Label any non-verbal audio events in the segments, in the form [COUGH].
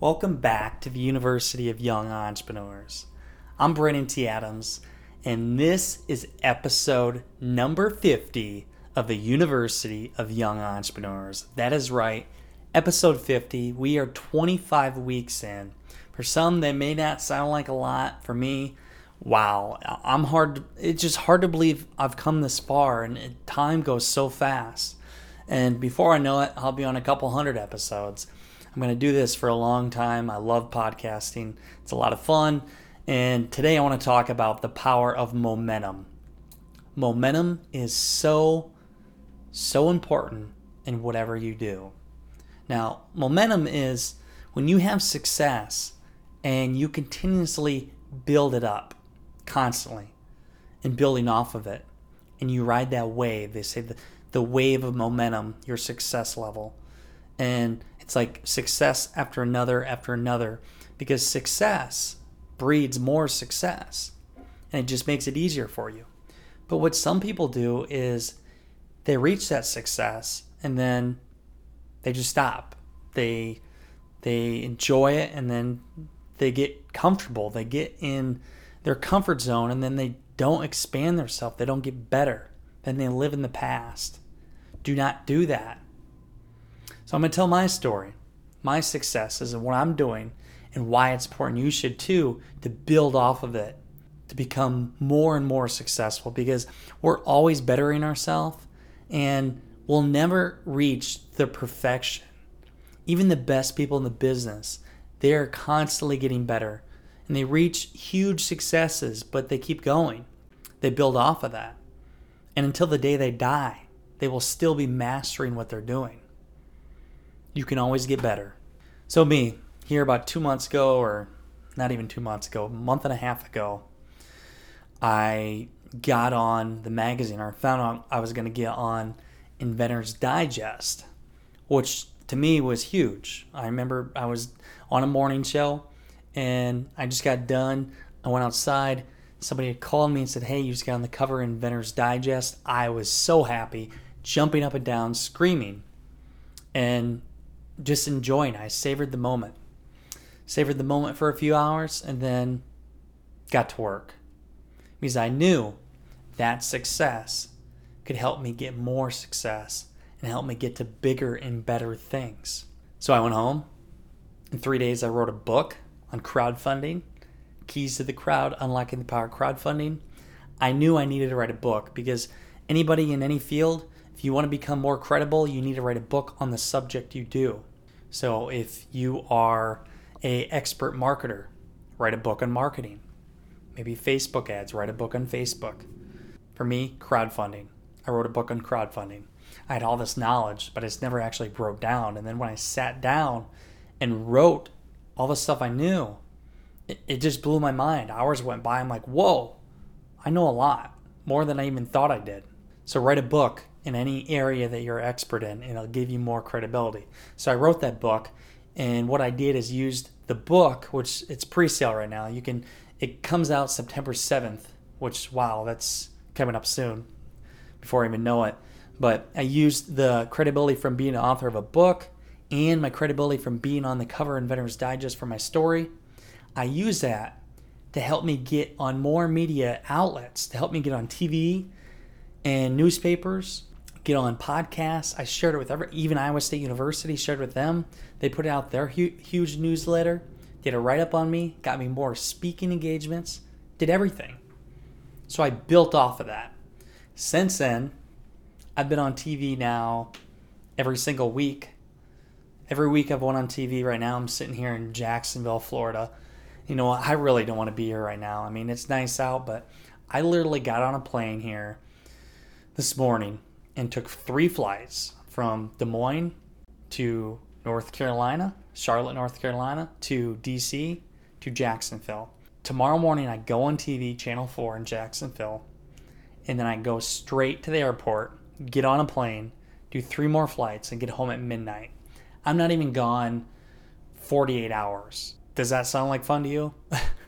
Welcome back to the University of Young Entrepreneurs. I'm Brandon T. Adams, and this is episode number 50 of the University of Young Entrepreneurs. That is right, episode 50. We are 25 weeks in. For some, that may not sound like a lot. For me, wow, I'm hard. It's just hard to believe I've come this far, and time goes so fast. And before I know it, I'll be on a couple hundred episodes. I'm going to do this for a long time. I love podcasting, it's a lot of fun. And today I want to talk about the power of momentum. Momentum is so, so important in whatever you do. Now, momentum is when you have success and you continuously build it up constantly and building off of it. And you ride that wave. They say the, the wave of momentum, your success level. And it's like success after another after another because success breeds more success and it just makes it easier for you. But what some people do is they reach that success and then they just stop. They they enjoy it and then they get comfortable. They get in their comfort zone and then they don't expand themselves. They don't get better. Then they live in the past. Do not do that. So I'm going to tell my story, my successes, and what I'm doing, and why it's important. You should too to build off of it to become more and more successful because we're always bettering ourselves and we'll never reach the perfection. Even the best people in the business, they are constantly getting better and they reach huge successes, but they keep going. They build off of that. And until the day they die, they will still be mastering what they're doing you can always get better. So, me, here about two months ago, or not even two months ago, a month and a half ago, I got on the magazine, or found out I was going to get on Inventor's Digest, which to me was huge. I remember I was on a morning show and I just got done. I went outside. Somebody had called me and said, Hey, you just got on the cover of Inventor's Digest. I was so happy, jumping up and down, screaming. And just enjoying. I savored the moment. Savored the moment for a few hours and then got to work. Because I knew that success could help me get more success and help me get to bigger and better things. So I went home. In three days, I wrote a book on crowdfunding, keys to the crowd, unlocking the power of crowdfunding. I knew I needed to write a book because anybody in any field, if you want to become more credible, you need to write a book on the subject you do. So if you are a expert marketer, write a book on marketing. Maybe Facebook ads, write a book on Facebook. For me, crowdfunding. I wrote a book on crowdfunding. I had all this knowledge, but it's never actually broke down. And then when I sat down and wrote all the stuff I knew, it, it just blew my mind. Hours went by. I'm like, whoa, I know a lot, more than I even thought I did. So write a book in any area that you're expert in and it'll give you more credibility. So I wrote that book and what I did is used the book, which it's pre-sale right now. You can it comes out September 7th, which wow, that's coming up soon before I even know it. But I used the credibility from being an author of a book and my credibility from being on the cover Inventor's Digest for my story. I use that to help me get on more media outlets, to help me get on TV and newspapers get on podcasts. I shared it with every, even Iowa State University, shared with them. They put out their hu- huge newsletter, did a write up on me, got me more speaking engagements, did everything. So I built off of that. Since then, I've been on TV now every single week. Every week I've went on TV right now. I'm sitting here in Jacksonville, Florida. You know, I really don't want to be here right now. I mean, it's nice out, but I literally got on a plane here this morning and took three flights from Des Moines to North Carolina, Charlotte, North Carolina, to DC, to Jacksonville. Tomorrow morning, I go on TV, Channel 4 in Jacksonville, and then I go straight to the airport, get on a plane, do three more flights, and get home at midnight. I'm not even gone 48 hours. Does that sound like fun to you?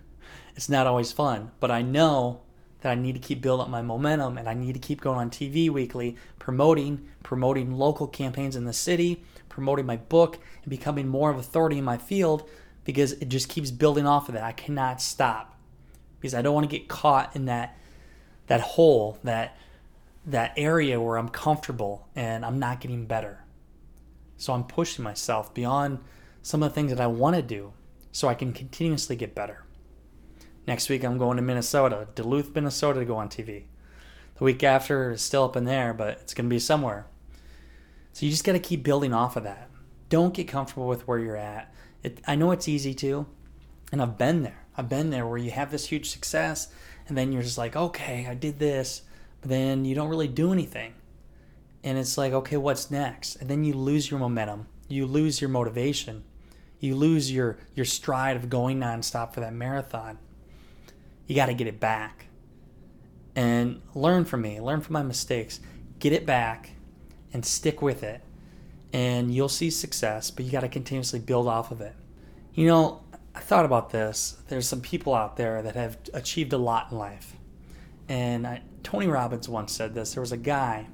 [LAUGHS] it's not always fun, but I know that I need to keep building up my momentum and I need to keep going on TV weekly, promoting, promoting local campaigns in the city, promoting my book, and becoming more of authority in my field because it just keeps building off of that. I cannot stop because I don't want to get caught in that that hole, that that area where I'm comfortable and I'm not getting better. So I'm pushing myself beyond some of the things that I want to do so I can continuously get better. Next week I'm going to Minnesota, Duluth, Minnesota to go on TV. The week after is still up in there, but it's going to be somewhere. So you just got to keep building off of that. Don't get comfortable with where you're at. It, I know it's easy to, and I've been there. I've been there where you have this huge success, and then you're just like, okay, I did this, but then you don't really do anything. And it's like, okay, what's next? And then you lose your momentum, you lose your motivation, you lose your your stride of going nonstop for that marathon. You got to get it back, and learn from me, learn from my mistakes, get it back, and stick with it and you'll see success, but you got to continuously build off of it. You know, I thought about this. There's some people out there that have achieved a lot in life. And I, Tony Robbins once said this there was a guy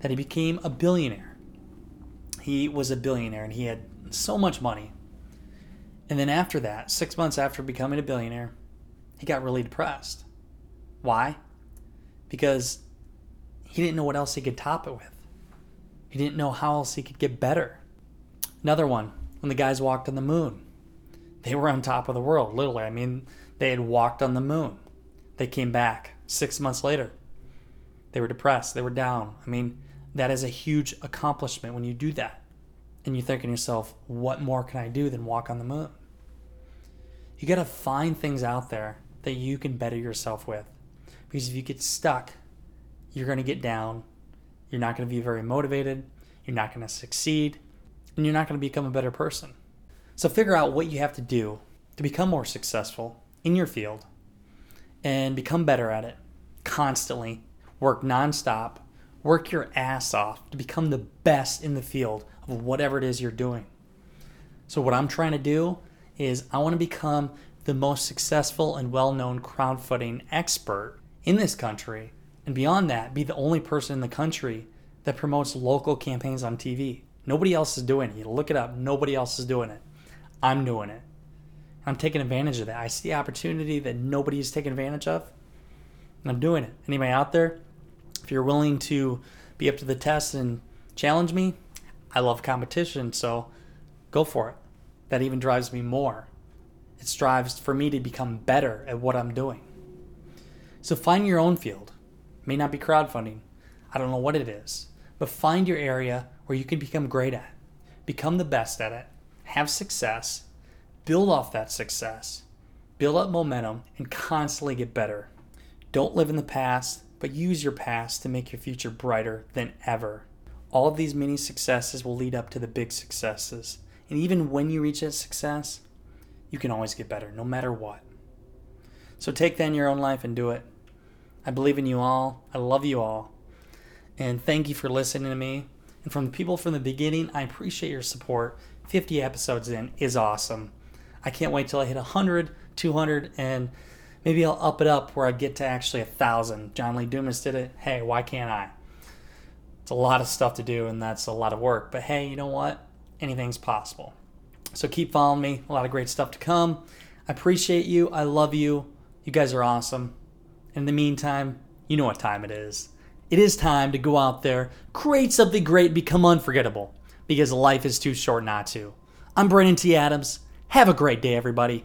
that he became a billionaire. He was a billionaire and he had so much money. And then after that, six months after becoming a billionaire, he got really depressed. Why? Because he didn't know what else he could top it with. He didn't know how else he could get better. Another one, when the guys walked on the moon, they were on top of the world, literally. I mean, they had walked on the moon. They came back six months later. They were depressed, they were down. I mean, that is a huge accomplishment when you do that. And you're thinking to yourself, what more can I do than walk on the moon? You got to find things out there that you can better yourself with. Because if you get stuck, you're going to get down you're not going to be very motivated. You're not going to succeed. And you're not going to become a better person. So figure out what you have to do to become more successful in your field and become better at it constantly. Work nonstop. Work your ass off to become the best in the field of whatever it is you're doing. So, what I'm trying to do is I want to become the most successful and well known crowdfunding expert in this country and beyond that, be the only person in the country that promotes local campaigns on TV. Nobody else is doing it. You look it up, nobody else is doing it. I'm doing it. I'm taking advantage of that. I see opportunity that nobody is taking advantage of, and I'm doing it. Anybody out there, if you're willing to be up to the test and challenge me, I love competition, so go for it. That even drives me more. It strives for me to become better at what I'm doing. So find your own field may not be crowdfunding. I don't know what it is. But find your area where you can become great at. Become the best at it. Have success. Build off that success. Build up momentum and constantly get better. Don't live in the past, but use your past to make your future brighter than ever. All of these mini successes will lead up to the big successes. And even when you reach that success, you can always get better, no matter what. So take then your own life and do it. I believe in you all. I love you all. And thank you for listening to me. And from the people from the beginning, I appreciate your support. 50 episodes in is awesome. I can't wait till I hit 100, 200, and maybe I'll up it up where I get to actually a 1,000. John Lee Dumas did it. Hey, why can't I? It's a lot of stuff to do, and that's a lot of work. But hey, you know what? Anything's possible. So keep following me. A lot of great stuff to come. I appreciate you. I love you. You guys are awesome. In the meantime, you know what time it is. It is time to go out there, create something great, become unforgettable, because life is too short not to. I'm Brandon T. Adams. Have a great day, everybody.